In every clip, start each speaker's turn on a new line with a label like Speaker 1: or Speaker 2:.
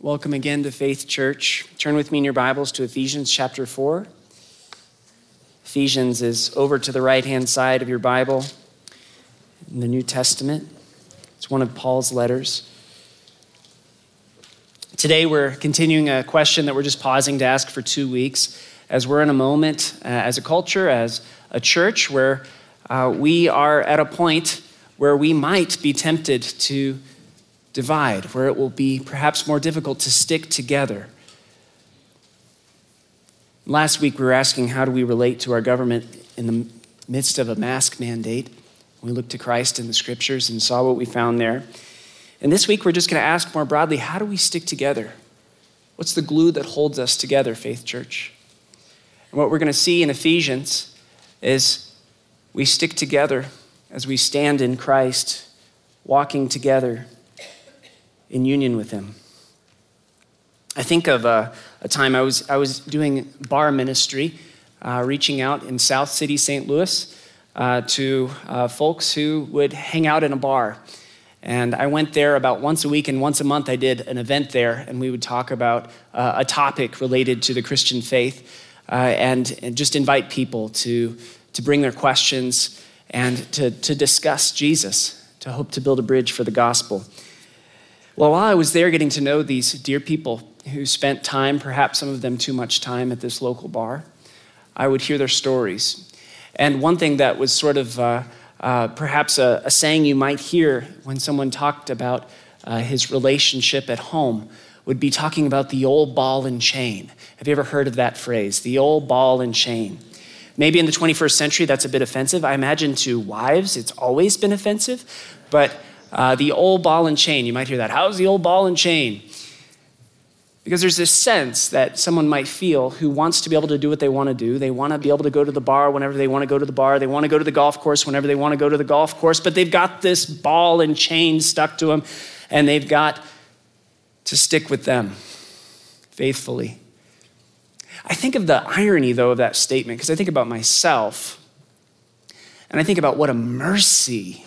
Speaker 1: Welcome again to Faith Church. Turn with me in your Bibles to Ephesians chapter 4. Ephesians is over to the right hand side of your Bible in the New Testament. It's one of Paul's letters. Today, we're continuing a question that we're just pausing to ask for two weeks as we're in a moment uh, as a culture, as a church, where uh, we are at a point where we might be tempted to divide, where it will be perhaps more difficult to stick together. Last week, we were asking how do we relate to our government in the midst of a mask mandate. We looked to Christ in the scriptures and saw what we found there. And this week, we're just going to ask more broadly how do we stick together? What's the glue that holds us together, Faith Church? And what we're going to see in Ephesians is we stick together as we stand in Christ, walking together in union with Him. I think of a, a time I was, I was doing bar ministry, uh, reaching out in South City, St. Louis, uh, to uh, folks who would hang out in a bar. And I went there about once a week, and once a month I did an event there, and we would talk about uh, a topic related to the Christian faith uh, and, and just invite people to, to bring their questions and to, to discuss Jesus, to hope to build a bridge for the gospel. Well, while I was there getting to know these dear people who spent time, perhaps some of them too much time, at this local bar, I would hear their stories. And one thing that was sort of uh, uh, perhaps a, a, saying you might hear when someone talked about uh, his relationship at home would be talking about the old ball and chain. Have you ever heard of that phrase, the old ball and chain? Maybe in the 21st century that's a bit offensive. I imagine to wives it's always been offensive, but uh, the old ball and chain. You might hear that. How's the old ball and chain? Because there's this sense that someone might feel who wants to be able to do what they want to do. They want to be able to go to the bar whenever they want to go to the bar. They want to go to the golf course whenever they want to go to the golf course, but they've got this ball and chain stuck to them, and they've got to stick with them faithfully. I think of the irony, though, of that statement, because I think about myself, and I think about what a mercy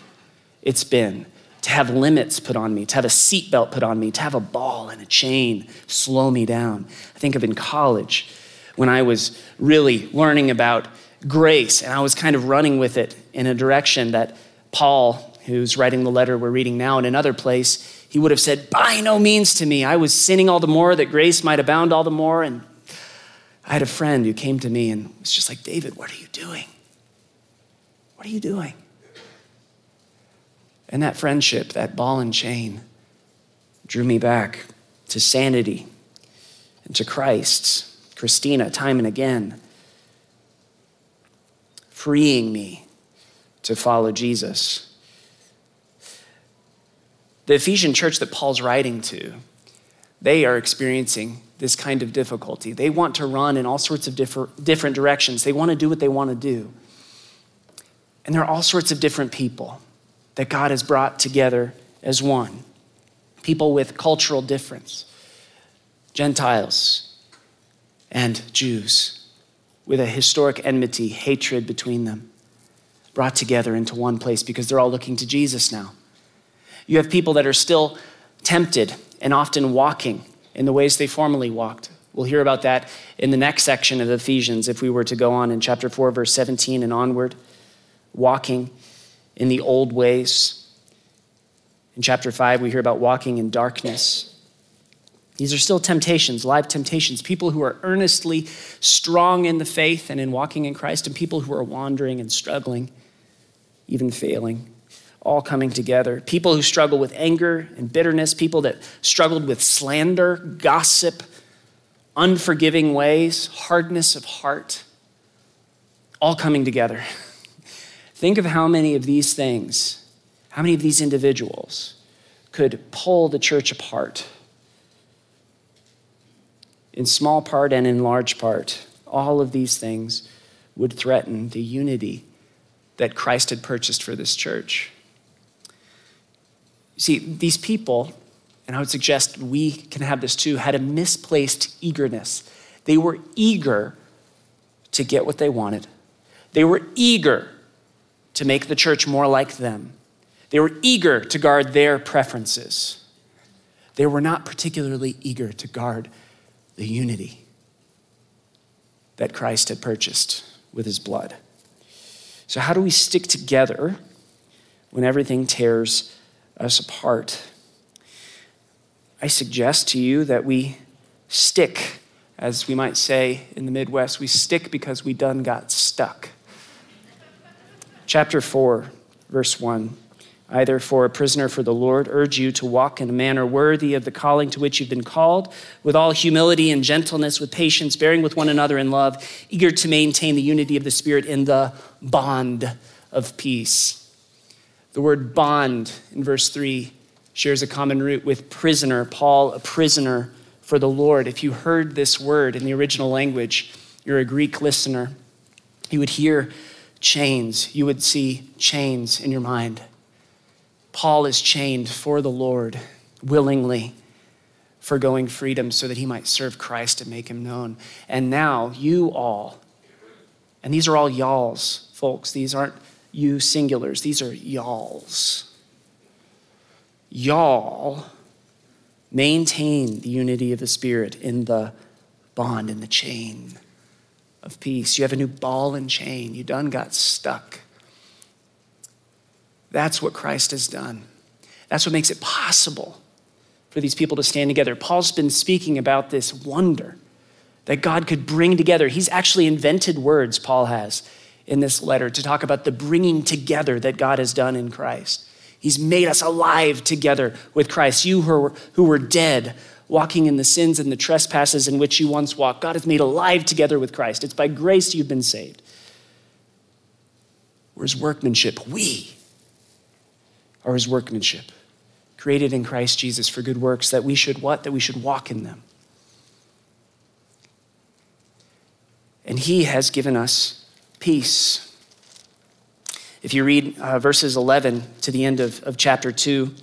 Speaker 1: it's been to have limits put on me, to have a seatbelt put on me, to have a ball and a chain slow me down. I think of in college when I was really learning about grace and I was kind of running with it in a direction that Paul, who's writing the letter we're reading now in another place, he would have said, By no means to me. I was sinning all the more that grace might abound all the more. And I had a friend who came to me and was just like, David, what are you doing? What are you doing? And that friendship, that ball and chain, drew me back to sanity and to Christ. Christina, time and again, freeing me to follow Jesus. The Ephesian church that Paul's writing to, they are experiencing this kind of difficulty. They want to run in all sorts of different, different directions. They want to do what they want to do. And there are all sorts of different people that God has brought together as one. People with cultural difference, Gentiles and Jews, with a historic enmity, hatred between them, brought together into one place because they're all looking to Jesus now. You have people that are still tempted and often walking in the ways they formerly walked. We'll hear about that in the next section of Ephesians if we were to go on in chapter 4, verse 17 and onward. Walking in the old ways. In chapter 5, we hear about walking in darkness. These are still temptations, live temptations. People who are earnestly strong in the faith and in walking in Christ, and people who are wandering and struggling, even failing, all coming together. People who struggle with anger and bitterness, people that struggled with slander, gossip, unforgiving ways, hardness of heart, all coming together. Think of how many of these things, how many of these individuals could pull the church apart. In small part and in large part, all of these things would threaten the unity that Christ had purchased for this church. See, these people, and I would suggest we can have this too, had a misplaced eagerness. They were eager to get what they wanted, they were eager to make the church more like them. They were eager to guard their preferences. they were not particularly eager to guard the unity that Christ had purchased with his blood. So, how do we stick together when everything tears us apart? I suggest to you that we stick, as we might say in the Midwest, we stick because we done got stuck. Chapter 4, verse 1. I, therefore, a prisoner for the Lord, urge you to walk in a manner worthy of the calling to which you've been called, with all humility and gentleness, with patience, bearing with one another in love, eager to maintain the unity of the Spirit in the bond of peace. The word bond in verse 3 shares a common root with prisoner. Paul, a prisoner for the Lord. If you heard this word in the original language, you're a Greek listener, you would hear chains, you would see chains in your mind. Paul is chained for the Lord willingly, foregoing freedom so that he might serve Christ and make him known. And now, you all, and these are all y'alls, folks, these aren't you singulars, these are y'alls. Y'all maintain the unity of the Spirit in the bond, in the chain of peace. You have a new ball and chain. You done got stuck. That's what Christ has done. That's what makes it possible for these people to stand together. Paul's been speaking about this wonder that God could bring together. He's actually invented words, Paul has, in this letter to talk about the bringing together that God has done in Christ. He's made us alive together with Christ. You who were, who were dead, walking in the sins and the trespasses in which you once walked, God has made alive together with Christ. It's by grace you've been saved. Where's workmanship? We are his workmanship, created in Christ Jesus for good works, that we should what? That we should walk in them. And he has given us peace. If you read uh, verses 11 to the end of, of chapter 2,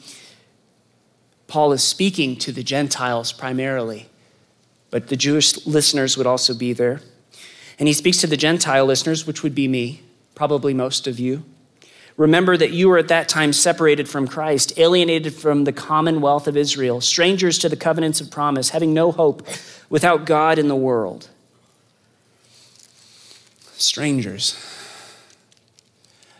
Speaker 1: Paul is speaking to the Gentiles primarily, but the Jewish listeners would also be there. And he speaks to the Gentile listeners, which would be me, probably most of you. Remember that you were at that time separated from Christ, alienated from the commonwealth of Israel, strangers to the covenants of promise, having no hope, without God in the world. Strangers.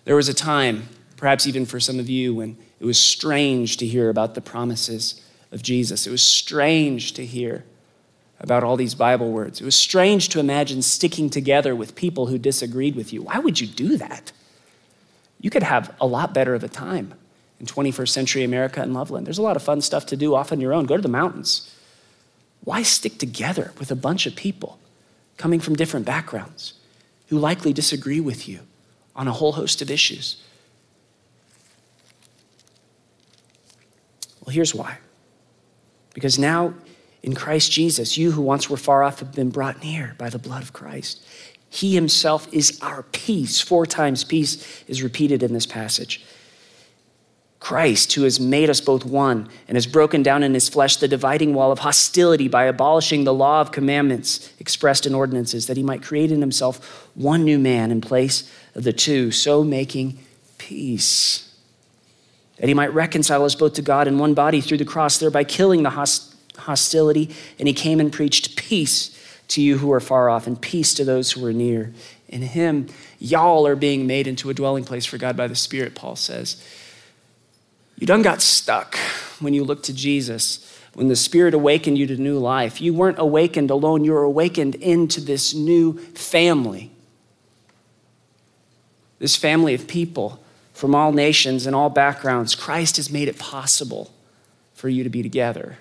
Speaker 1: There was a time, perhaps even for some of you, when it was strange to hear about the promises of Jesus. It was strange to hear about all these Bible words. It was strange to imagine sticking together with people who disagreed with you. Why would you do that? you could have a lot better of a time in 21st century America and Loveland. There's a lot of fun stuff to do off on your own. Go to the mountains. Why stick together with a bunch of people coming from different backgrounds who likely disagree with you on a whole host of issues? Well, here's why. Because now in Christ Jesus, you who once were far off have been brought near by the blood of Christ. He himself is our peace. Four times peace is repeated in this passage. Christ, who has made us both one and has broken down in his flesh the dividing wall of hostility by abolishing the law of commandments expressed in ordinances, that he might create in himself one new man in place of the two, so making peace. That he might reconcile us both to God in one body through the cross, thereby killing the hostility. And he came and preached peace to you who are far off, and peace to those who are near. In him, y'all are being made into a dwelling place for God by the Spirit, Paul says. You done got stuck when you looked to Jesus, when the Spirit awakened you to new life. You weren't awakened alone, you were awakened into this new family. This family of people from all nations and all backgrounds. Christ has made it possible for you to be together.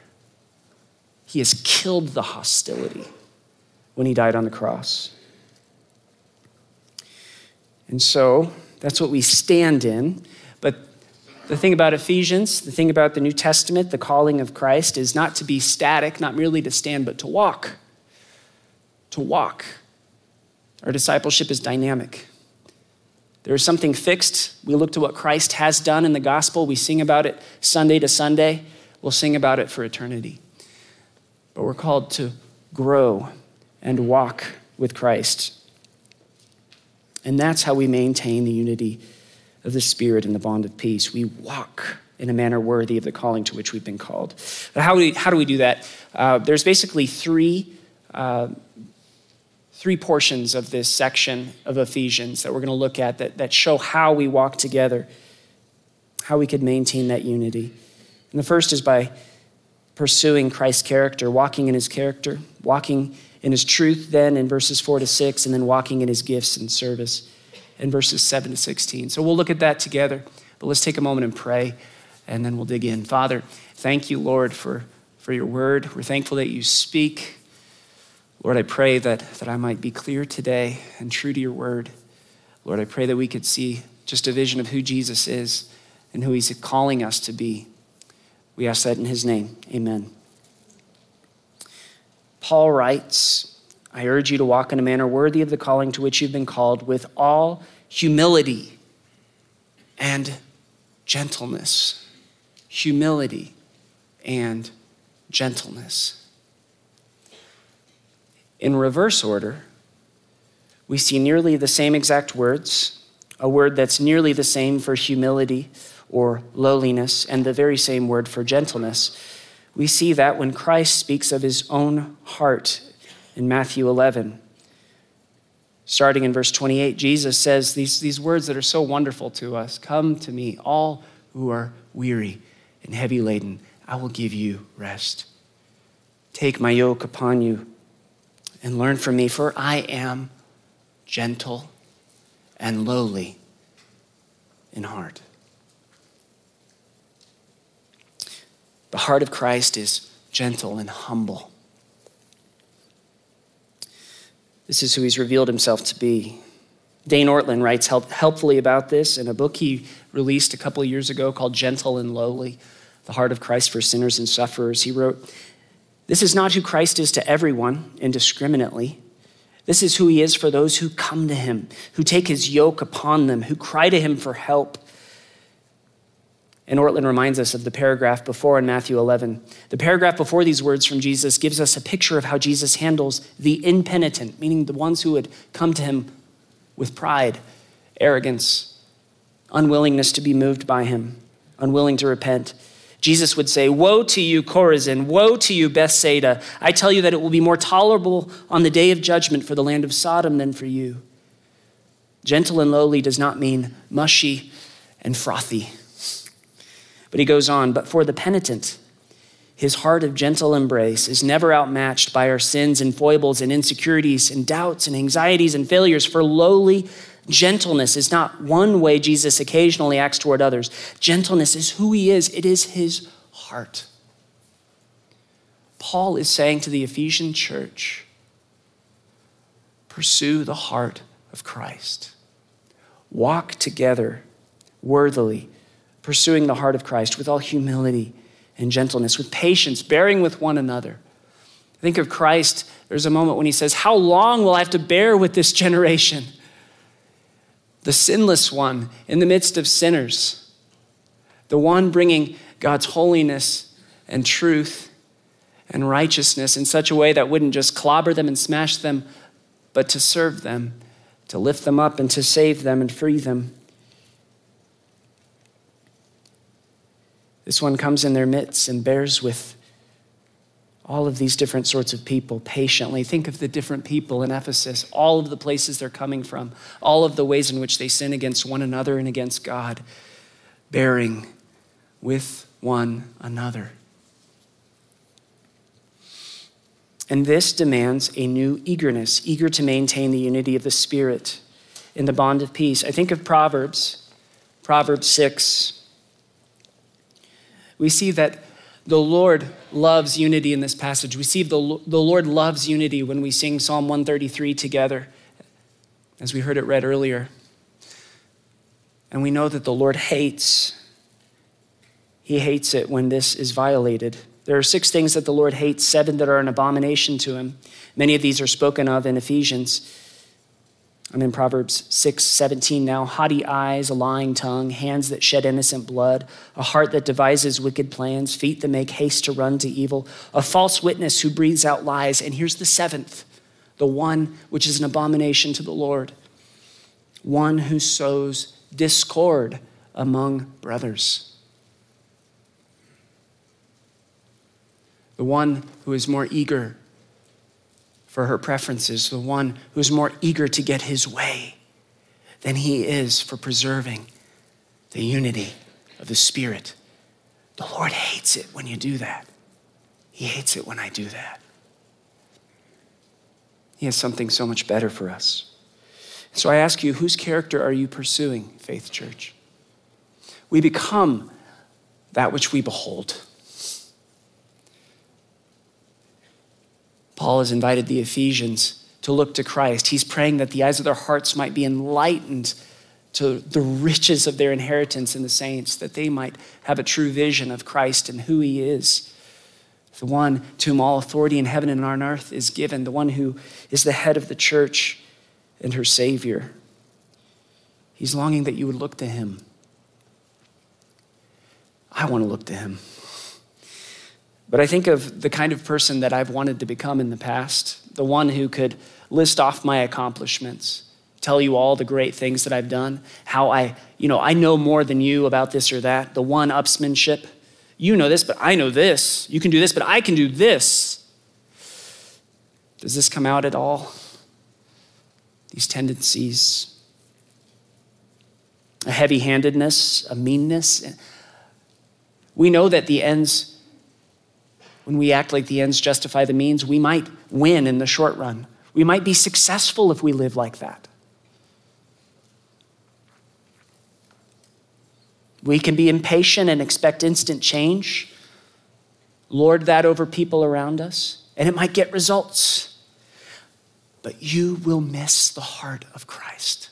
Speaker 1: He has killed the hostility when he died on the cross. And so that's what we stand in. But the thing about Ephesians, the thing about the New Testament, the calling of Christ is not to be static, not merely to stand, but to walk. To walk. Our discipleship is dynamic. There is something fixed. We look to what Christ has done in the gospel. We sing about it Sunday to Sunday. We'll sing about it for eternity. But we're called to grow and walk with Christ. And that's how we maintain the unity of the Spirit and the bond of peace. We walk in a manner worthy of the calling to which we've been called. But how do we, how do, we do that? Uh, there's basically three, uh, three portions of this section of Ephesians that we're going to look at that, that show how we walk together, how we could maintain that unity. And the first is by pursuing Christ's character, walking in his character, walking in his truth, then in verses 4 to 6, and then walking in his gifts and service in verses 7 to 16. So we'll look at that together. But let's take a moment and pray and then we'll dig in. Father, thank you, Lord, for, for your word. We're thankful that you speak. Lord, I pray that, that I might be clear today and true to your word. Lord, I pray that we could see just a vision of who Jesus is and who he's calling us to be. We ask that in his name. Amen. Paul writes, I urge you to walk in a manner worthy of the calling to which you've been called with all humility and gentleness humility, and gentleness. In reverse order, we see nearly the same exact words, a word that's nearly the same for humility or lowliness, and the very same word for gentleness. We see that when Christ speaks of his own heart in Matthew 11. Starting in verse 28, Jesus says these, these words that are so wonderful to us Come to me, all who are weary and heavy laden, I will give you rest. Take my yoke upon you and learn from me, for I am gentle and lowly in heart. The heart of Christ is gentle and humble. This is who he's revealed himself to be. Dane Ortlund writes help, helpfully about this in a book he released a couple years ago called Gentle and Lowly The Heart of Christ for Sinners and Sufferers. He wrote, This is not who Christ is to everyone indiscriminately. This is who he is for those who come to him, who take his yoke upon them, who cry to him for help. And Ortlund reminds us of the paragraph before in Matthew 11. The paragraph before these words from Jesus gives us a picture of how Jesus handles the impenitent, meaning the ones who would come to him with pride, arrogance, unwillingness to be moved by him, unwilling to repent. Jesus would say, Woe to you, Chorazin! Woe to you, Bethsaida! I tell you that it will be more tolerable on the day of judgment for the land of Sodom than for you. Gentle and lowly does not mean mushy and frothy. But he goes on, but for the penitent, his heart of gentle embrace is never outmatched by our sins and foibles and insecurities and doubts and anxieties and failures. For lowly gentleness is not one way Jesus occasionally acts toward others. Gentleness is who he is, it is his heart. Paul is saying to the Ephesian church pursue the heart of Christ, walk together worthily, pursuing the heart of Christ with all humility and gentleness, with patience, bearing with one another. Think of Christ. There's a moment when he says, How long will I have to bear with this generation? The sinless one in the midst of sinners, the one bringing God's holiness and truth and righteousness in such a way that wouldn't just clobber them and smash them, but to serve them, to lift them up and to save them and free them. This one comes in their midst and bears with all of these different sorts of people patiently. Think of the different people in Ephesus, all of the places they're coming from, all of the ways in which they sin against one another and against God, bearing with one another. And this demands a new eagerness, eager to maintain the unity of the Spirit in the bond of peace. I think of Proverbs, Proverbs 6, we see that the Lord loves unity in this passage. We see the, the Lord loves unity when we sing Psalm 133 together, as we heard it read earlier. And we know that the Lord hates, He hates it when this is violated. There are six things that the Lord hates, seven that are an abomination to Him. Many of these are spoken of in Ephesians. I'm in Proverbs 6 17 now. Haughty eyes, a lying tongue, hands that shed innocent blood, a heart that devises wicked plans, feet that make haste to run to evil, a false witness who breathes out lies. And here's the seventh the one which is an abomination to the Lord, one who sows discord among brothers. The one who is more eager for her preferences, the one who is more eager to get his way than he is for preserving the unity of the Spirit. The Lord hates it when you do that. He hates it when I do that. He has something so much better for us. So I ask you, whose character are you pursuing, Faith Church? We become that which we behold. Paul has invited the Ephesians to look to Christ. He's praying that the eyes of their hearts might be enlightened to the riches of their inheritance in the saints, that they might have a true vision of Christ and who he is. The one to whom all authority in heaven and on earth is given, the one who is the head of the church and her Savior. He's longing that you would look to him. I want to look to him. But I think of the kind of person that I've wanted to become in the past, the one who could list off my accomplishments, tell you all the great things that I've done, how I, you know, I know more than you about this or that, the one upsmanship. You know this, but I know this. You can do this, but I can do this. Does this come out at all? These tendencies, a heavy handedness, a meanness. We know that the ends, when we act like the ends justify the means, we might win in the short run. We might be successful if we live like that. We can be impatient and expect instant change, lord that over people around us, and it might get results. But you will miss the heart of Christ.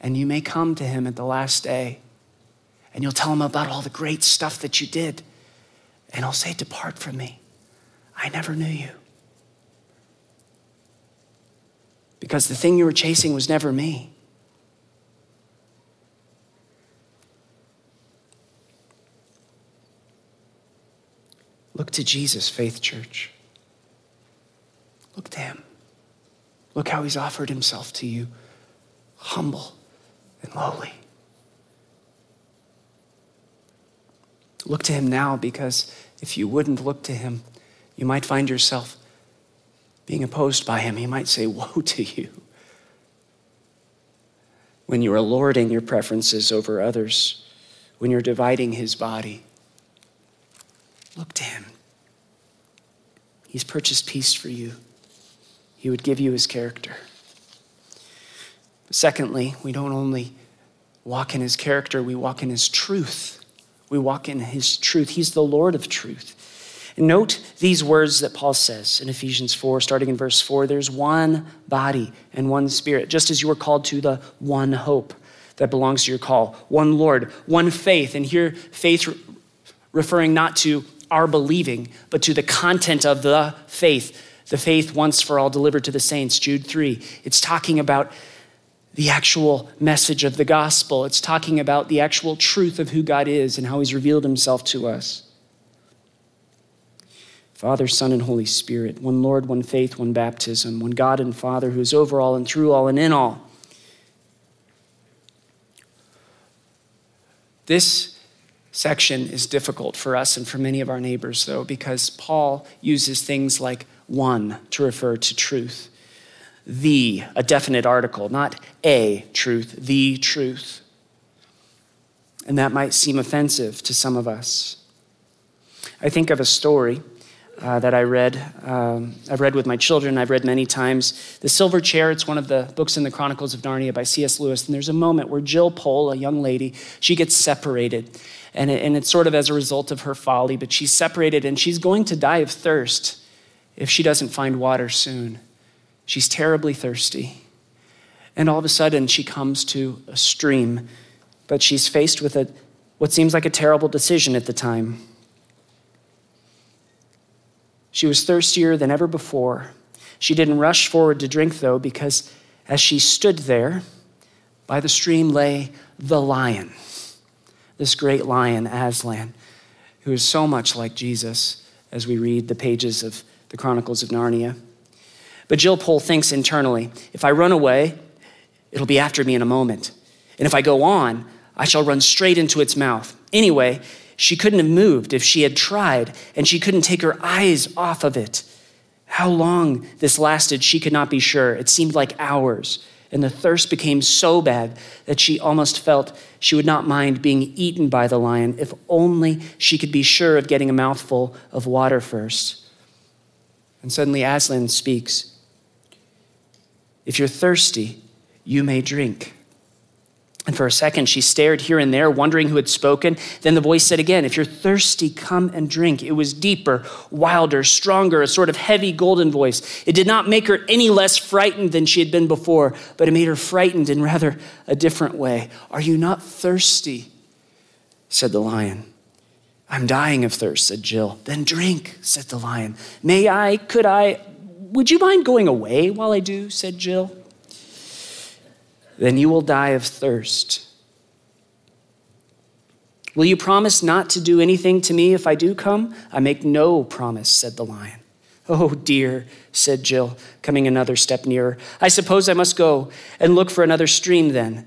Speaker 1: And you may come to him at the last day and you'll tell him about all the great stuff that you did. And he'll say, Depart from me. I never knew you. Because the thing you were chasing was never me. Look to Jesus, Faith Church. Look to him. Look how he's offered himself to you, humble and lowly. Look to him now because if you wouldn't look to him, you might find yourself being opposed by him. He might say, Woe to you when you are lording your preferences over others, when you're dividing his body. Look to him. He's purchased peace for you. He would give you his character. Secondly, we don't only walk in his character, we walk in his truth. We walk in his truth. He's the Lord of truth. Note these words that Paul says in Ephesians 4, starting in verse 4 there's one body and one spirit, just as you were called to the one hope that belongs to your call, one Lord, one faith. And here, faith referring not to our believing, but to the content of the faith, the faith once for all delivered to the saints, Jude 3. It's talking about the actual message of the gospel. It's talking about the actual truth of who God is and how he's revealed himself to us. Father, Son, and Holy Spirit, one Lord, one faith, one baptism, one God and Father who is over all and through all and in all. This section is difficult for us and for many of our neighbors, though, because Paul uses things like one to refer to truth, the, a definite article, not a truth, the truth. And that might seem offensive to some of us. I think of a story uh, that I read. Um, I've read with my children, I've read many times. The Silver Chair, it's one of the books in the Chronicles of Narnia by C.S. Lewis. And there's a moment where Jill Pole, a young lady, she gets separated. And, it, and it's sort of as a result of her folly, but she's separated and she's going to die of thirst if she doesn't find water soon. She's terribly thirsty. And all of a sudden, she comes to a stream, but she's faced with a, what seems like a terrible decision at the time. She was thirstier than ever before. She didn't rush forward to drink, though, because as she stood there, by the stream lay the lion, this great lion, Aslan, who is so much like Jesus as we read the pages of the Chronicles of Narnia. But Jill Pole thinks internally if I run away, it'll be after me in a moment. And if I go on, I shall run straight into its mouth. Anyway, she couldn't have moved if she had tried, and she couldn't take her eyes off of it. How long this lasted, she could not be sure. It seemed like hours, and the thirst became so bad that she almost felt she would not mind being eaten by the lion if only she could be sure of getting a mouthful of water first. And suddenly Aslan speaks If you're thirsty, you may drink. And for a second, she stared here and there, wondering who had spoken. Then the voice said again, If you're thirsty, come and drink. It was deeper, wilder, stronger, a sort of heavy golden voice. It did not make her any less frightened than she had been before, but it made her frightened in rather a different way. Are you not thirsty? said the lion. I'm dying of thirst, said Jill. Then drink, said the lion. May I? Could I? Would you mind going away while I do? said Jill then you will die of thirst. Will you promise not to do anything to me if I do come? I make no promise, said the lion. Oh, dear, said Jill, coming another step nearer. I suppose I must go and look for another stream then.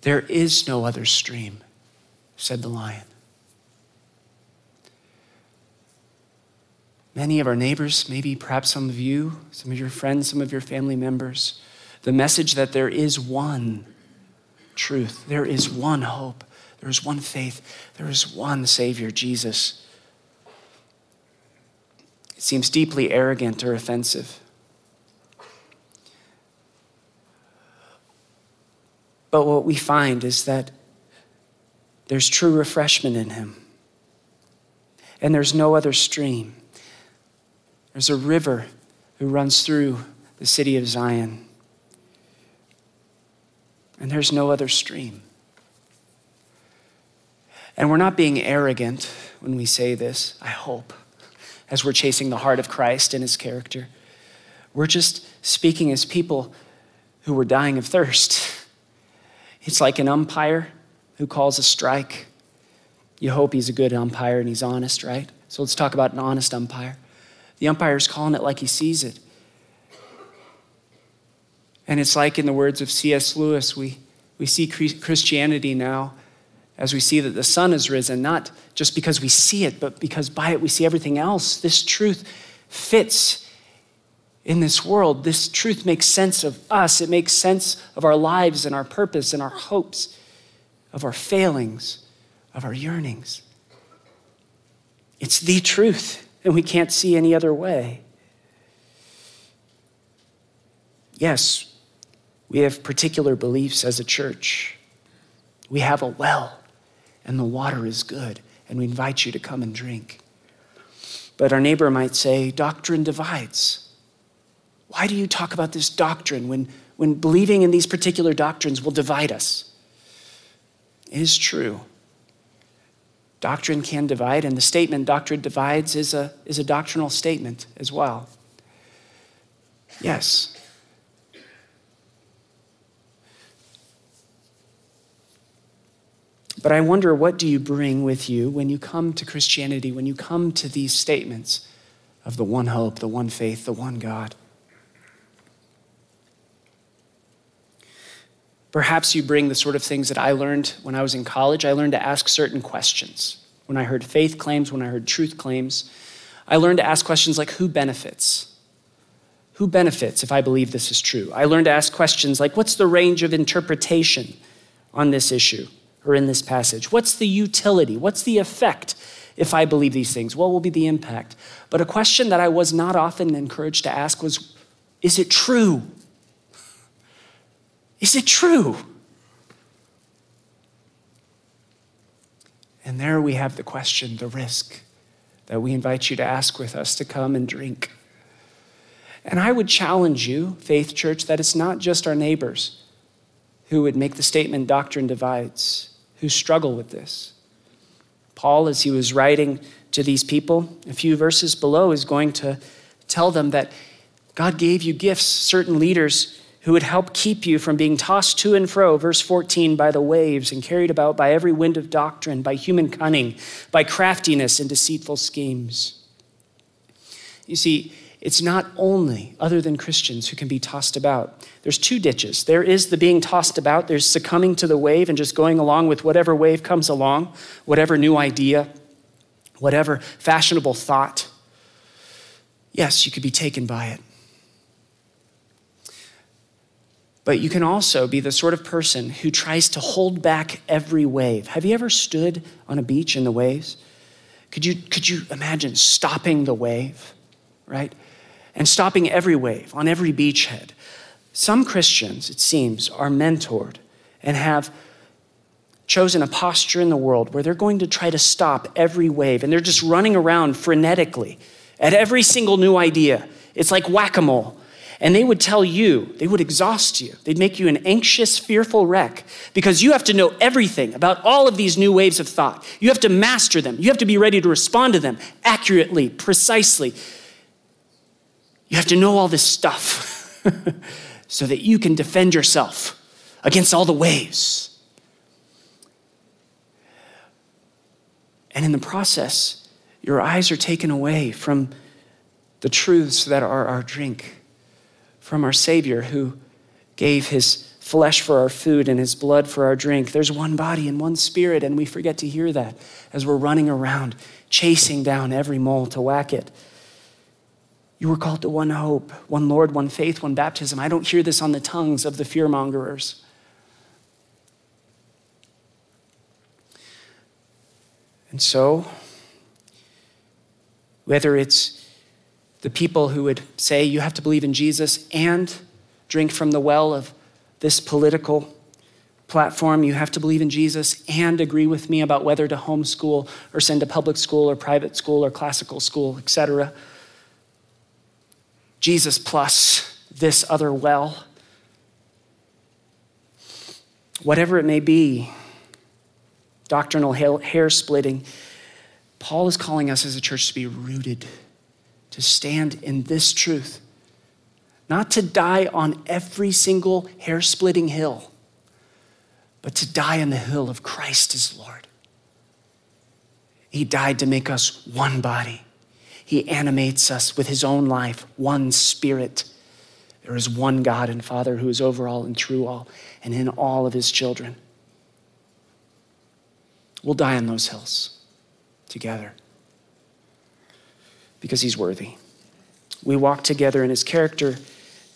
Speaker 1: There is no other stream, said the lion. Many of our neighbors, maybe perhaps some of you, some of your friends, some of your family members, the message that there is one truth, there is one hope, there is one faith, there is one Savior, Jesus. It seems deeply arrogant or offensive. But what we find is that there's true refreshment in Him. And there's no other stream. There's a river who runs through the city of Zion and there's no other stream. And we're not being arrogant when we say this, I hope, as we're chasing the heart of Christ and his character. We're just speaking as people who were dying of thirst. It's like an umpire who calls a strike. You hope he's a good umpire and he's honest, right? So let's talk about an honest umpire. The umpire's calling it like he sees it. And it's like in the words of C.S. Lewis, we, we see Christianity now as we see that the sun has risen, not just because we see it, but because by it we see everything else. This truth fits in this world. This truth makes sense of us, it makes sense of our lives and our purpose and our hopes, of our failings, of our yearnings. It's the truth, and we can't see any other way. Yes, we have particular beliefs as a church. We have a well, and the water is good, and we invite you to come and drink. But our neighbor might say, Doctrine divides. Why do you talk about this doctrine when, when believing in these particular doctrines will divide us? It is true. Doctrine can divide, and the statement doctrine divides is a, is a doctrinal statement as well. Yes, But I wonder what do you bring with you when you come to Christianity, when you come to these statements of the one hope, the one faith, the one God? Perhaps you bring the sort of things that I learned when I was in college. I learned to ask certain questions. When I heard faith claims, when I heard truth claims, I learned to ask questions like who benefits? Who benefits if I believe this is true? I learned to ask questions like what's the range of interpretation on this issue? or in this passage? What's the utility? What's the effect if I believe these things? What will be the impact? But a question that I was not often encouraged to ask was Is it true? Is it true? And there we have the question, the risk that we invite you to ask with us to come and drink. And I would challenge you, Faith Church, that it's not just our neighbors who would make the statement doctrine divides who struggle with this. Paul, as he was writing to these people, a few verses below, is going to tell them that God gave you gifts, certain leaders who would help keep you from being tossed to and fro, verse 14, by the waves and carried about by every wind of doctrine, by human cunning, by craftiness and deceitful schemes. You see, it's not only other than Christians who can be tossed about. There's two ditches. There is the being tossed about, there's succumbing to the wave and just going along with whatever wave comes along, whatever new idea, whatever fashionable thought. Yes, you could be taken by it. But you can also be the sort of person who tries to hold back every wave. Have you ever stood on a beach in the waves? Could you, could you imagine stopping the wave, right? And stopping every wave on every beachhead. Some Christians, it seems, are mentored and have chosen a posture in the world where they're going to try to stop every wave and they're just running around frenetically at every single new idea. It's like whack a mole. And they would tell you, they would exhaust you. They'd make you an anxious, fearful wreck because you have to know everything about all of these new waves of thought. You have to master them. You have to be ready to respond to them accurately, precisely. You have to know all this stuff so that you can defend yourself against all the waves. And in the process, your eyes are taken away from the truths that are our drink from our Savior who gave his flesh for our food and his blood for our drink. There's one body and one spirit, and we forget to hear that as we're running around chasing down every mole to whack it. You were called to one hope, one Lord, one faith, one baptism. I don't hear this on the tongues of the fearmongers. And so, whether it's the people who would say you have to believe in Jesus and drink from the well of this political platform. You have to believe in Jesus and agree with me about whether to homeschool or send to public school or private school or classical school, etc. Jesus plus this other well. Whatever it may be, doctrinal hair splitting, Paul is calling us as a church to be rooted to stand in this truth, not to die on every single hair splitting hill, but to die on the hill of Christ as Lord. He died to make us one body. He animates us with his own life, one spirit. There is one God and Father who is over all and through all and in all of his children. We'll die on those hills together because he's worthy. We walk together in his character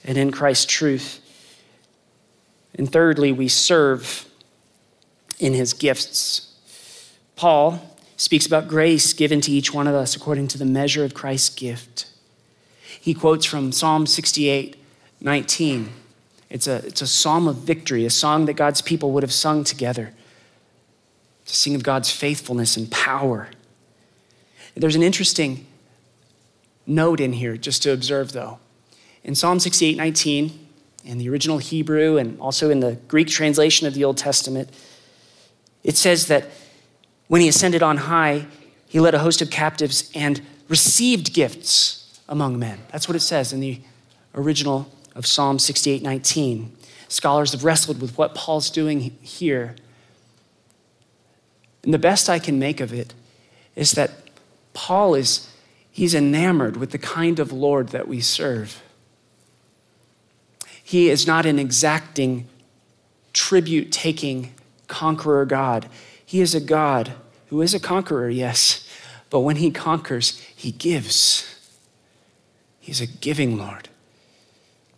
Speaker 1: and in Christ's truth. And thirdly, we serve in his gifts. Paul speaks about grace given to each one of us according to the measure of Christ's gift. He quotes from Psalm 68 19. It's a, it's a psalm of victory, a song that God's people would have sung together to sing of God's faithfulness and power. There's an interesting note in here just to observe, though. In Psalm 68 19, in the original Hebrew and also in the Greek translation of the Old Testament, it says that when he ascended on high, he led a host of captives and received gifts among men. That's what it says in the original of Psalm 68 19. Scholars have wrestled with what Paul's doing here. And the best I can make of it is that Paul is He's enamored with the kind of Lord that we serve. He is not an exacting, tribute taking conqueror God. He is a God who is a conqueror, yes, but when he conquers, he gives. He's a giving Lord.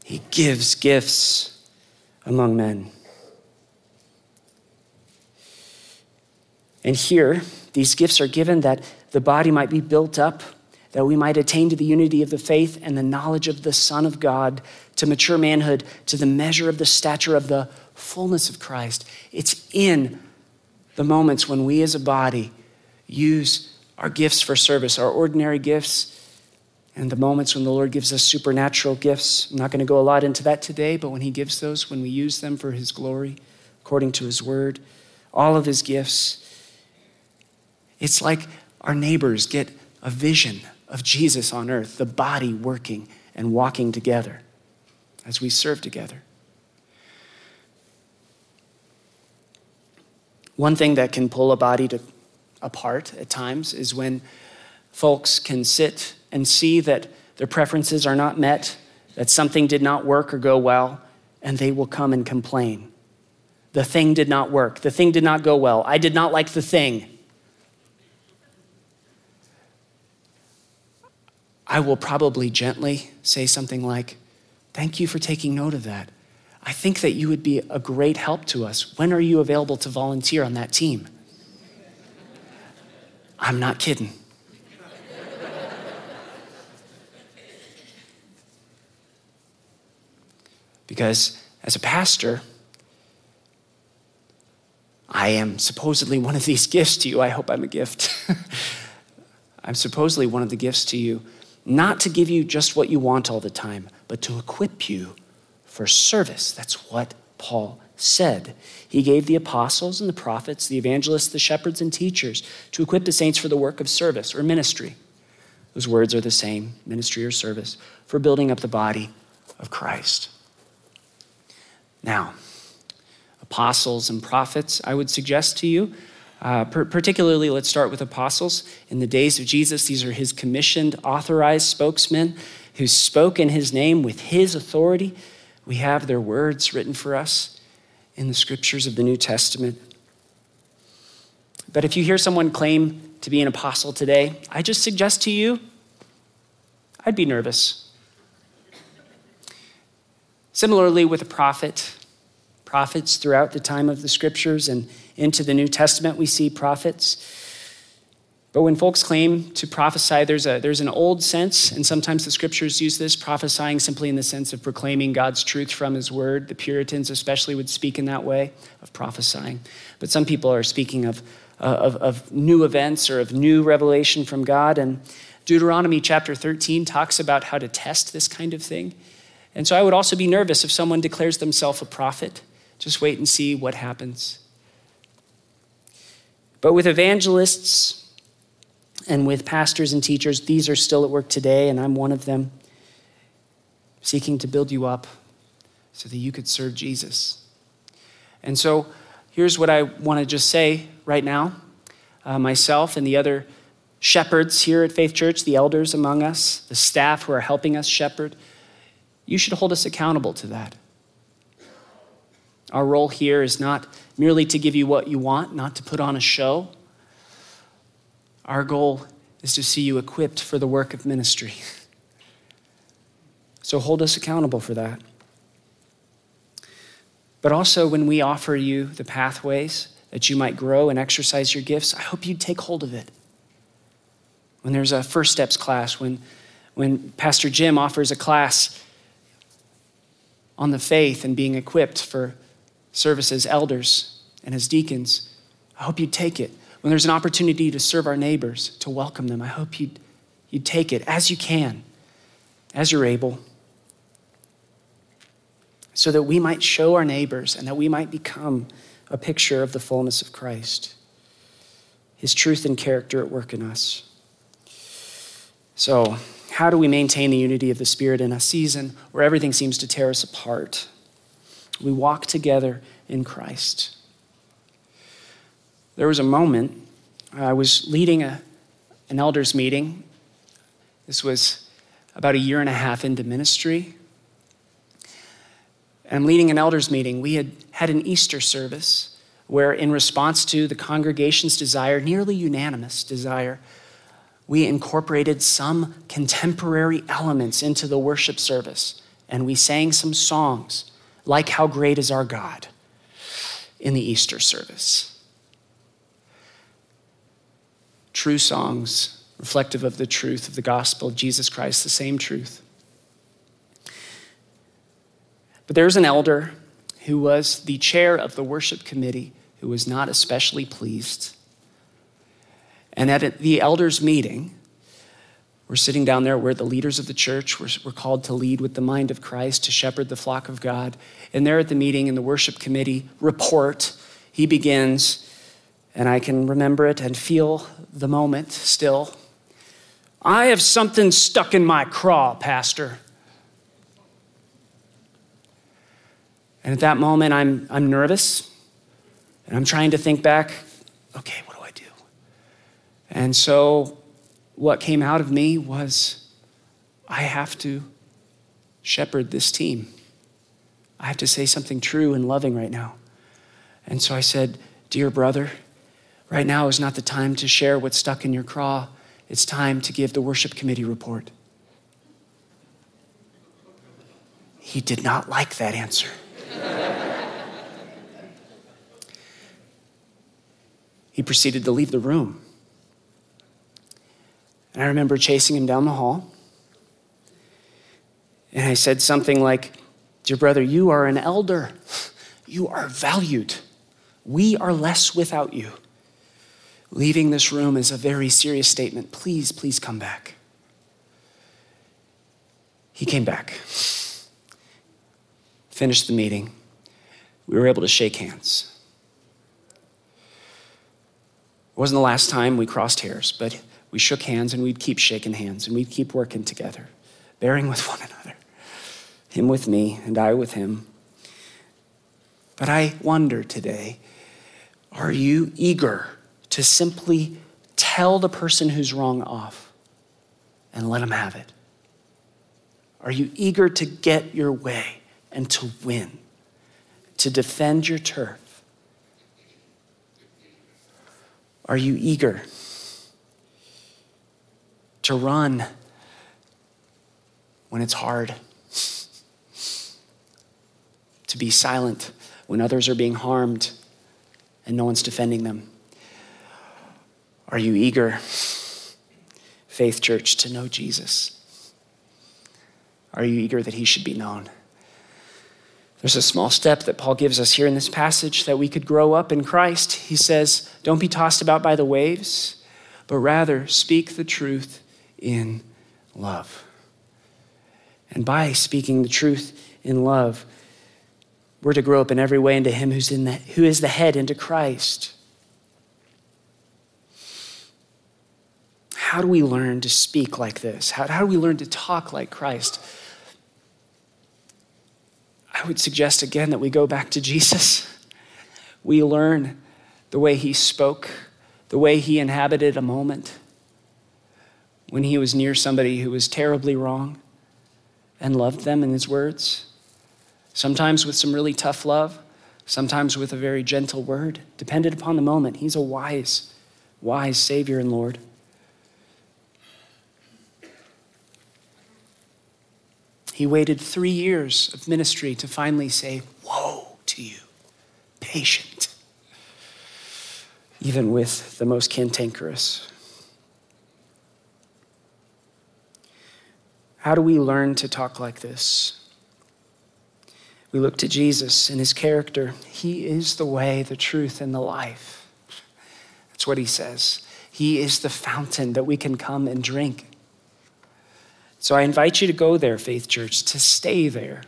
Speaker 1: He gives gifts among men. And here, these gifts are given that the body might be built up that we might attain to the unity of the faith and the knowledge of the Son of God, to mature manhood, to the measure of the stature of the fullness of Christ. It's in the moments when we as a body use our gifts for service, our ordinary gifts, and the moments when the Lord gives us supernatural gifts. I'm not going to go a lot into that today, but when He gives those, when we use them for His glory, according to His word, all of His gifts, it's like our neighbors get a vision of Jesus on earth, the body working and walking together as we serve together. One thing that can pull a body to, apart at times is when folks can sit and see that their preferences are not met, that something did not work or go well, and they will come and complain. The thing did not work. The thing did not go well. I did not like the thing. I will probably gently say something like, Thank you for taking note of that. I think that you would be a great help to us. When are you available to volunteer on that team? I'm not kidding. because as a pastor, I am supposedly one of these gifts to you. I hope I'm a gift. I'm supposedly one of the gifts to you, not to give you just what you want all the time, but to equip you for service. That's what Paul said. He gave the apostles and the prophets, the evangelists, the shepherds, and teachers to equip the saints for the work of service or ministry. Those words are the same ministry or service for building up the body of Christ. Now, apostles and prophets, I would suggest to you. Uh, per- particularly, let's start with apostles. In the days of Jesus, these are his commissioned, authorized spokesmen who spoke in his name with his authority. We have their words written for us in the scriptures of the New Testament. But if you hear someone claim to be an apostle today, I just suggest to you, I'd be nervous. Similarly, with a prophet, prophets throughout the time of the scriptures and into the New Testament, we see prophets. But when folks claim to prophesy, there's, a, there's an old sense, and sometimes the scriptures use this, prophesying simply in the sense of proclaiming God's truth from his word. The Puritans, especially, would speak in that way of prophesying. But some people are speaking of, uh, of, of new events or of new revelation from God. And Deuteronomy chapter 13 talks about how to test this kind of thing. And so I would also be nervous if someone declares themselves a prophet just wait and see what happens. But with evangelists and with pastors and teachers, these are still at work today, and I'm one of them, seeking to build you up so that you could serve Jesus. And so here's what I want to just say right now uh, myself and the other shepherds here at Faith Church, the elders among us, the staff who are helping us shepherd, you should hold us accountable to that. Our role here is not merely to give you what you want, not to put on a show. Our goal is to see you equipped for the work of ministry. So hold us accountable for that. But also, when we offer you the pathways that you might grow and exercise your gifts, I hope you'd take hold of it. When there's a first steps class, when, when Pastor Jim offers a class on the faith and being equipped for service as elders and as deacons, I hope you'd take it. When there's an opportunity to serve our neighbors, to welcome them, I hope you'd, you'd take it as you can, as you're able, so that we might show our neighbors and that we might become a picture of the fullness of Christ, his truth and character at work in us. So, how do we maintain the unity of the Spirit in a season where everything seems to tear us apart? We walk together in Christ. There was a moment, I was leading a, an elders meeting. This was about a year and a half into ministry. And I'm leading an elders meeting. We had had an Easter service where, in response to the congregation's desire, nearly unanimous desire, we incorporated some contemporary elements into the worship service and we sang some songs like How Great is Our God in the Easter service. True songs reflective of the truth of the gospel of Jesus Christ, the same truth. But there's an elder who was the chair of the worship committee who was not especially pleased. And at the elders' meeting, we're sitting down there where the leaders of the church were, were called to lead with the mind of Christ, to shepherd the flock of God. And there at the meeting in the worship committee report, he begins, and I can remember it and feel the moment still. I have something stuck in my craw, Pastor. And at that moment, I'm, I'm nervous and I'm trying to think back okay, what do I do? And so what came out of me was, I have to shepherd this team. I have to say something true and loving right now. And so I said, Dear brother, right now is not the time to share what's stuck in your craw. It's time to give the worship committee report. He did not like that answer. he proceeded to leave the room. And I remember chasing him down the hall. And I said something like, Dear brother, you are an elder. You are valued. We are less without you. Leaving this room is a very serious statement. Please, please come back. He came back, finished the meeting. We were able to shake hands. It wasn't the last time we crossed hairs, but we shook hands and we'd keep shaking hands and we'd keep working together, bearing with one another. Him with me and I with him. But I wonder today are you eager to simply tell the person who's wrong off and let them have it? Are you eager to get your way and to win, to defend your turf? Are you eager to run when it's hard? To be silent when others are being harmed and no one's defending them? Are you eager, Faith Church, to know Jesus? Are you eager that he should be known? There's a small step that Paul gives us here in this passage that we could grow up in Christ. He says, Don't be tossed about by the waves, but rather speak the truth in love. And by speaking the truth in love, we're to grow up in every way into Him who's in the, who is the head, into Christ. How do we learn to speak like this? How, how do we learn to talk like Christ? I would suggest again that we go back to Jesus. We learn the way He spoke, the way He inhabited a moment when He was near somebody who was terribly wrong and loved them in His words sometimes with some really tough love, sometimes with a very gentle word, depended upon the moment. He's a wise, wise Savior and Lord. He waited three years of ministry to finally say, Woe to you, patient, even with the most cantankerous. How do we learn to talk like this? We look to Jesus and his character. He is the way, the truth, and the life. That's what he says. He is the fountain that we can come and drink. So I invite you to go there, Faith Church, to stay there.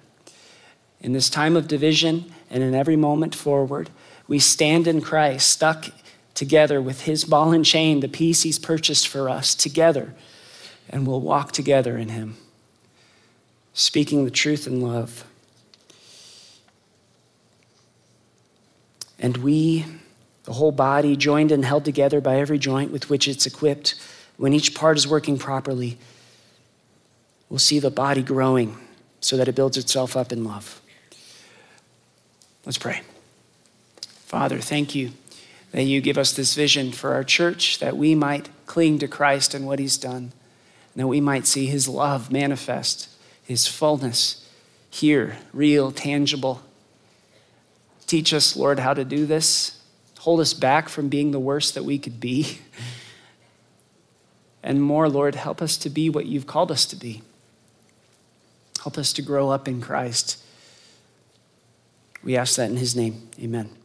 Speaker 1: In this time of division and in every moment forward, we stand in Christ, stuck together with his ball and chain, the peace he's purchased for us, together, and we'll walk together in him, speaking the truth in love. And we, the whole body, joined and held together by every joint with which it's equipped, when each part is working properly, we'll see the body growing so that it builds itself up in love. Let's pray. Father, thank you that you give us this vision for our church, that we might cling to Christ and what he's done, that we might see his love manifest, his fullness here, real, tangible Teach us, Lord, how to do this. Hold us back from being the worst that we could be. And more, Lord, help us to be what you've called us to be. Help us to grow up in Christ. We ask that in his name. Amen.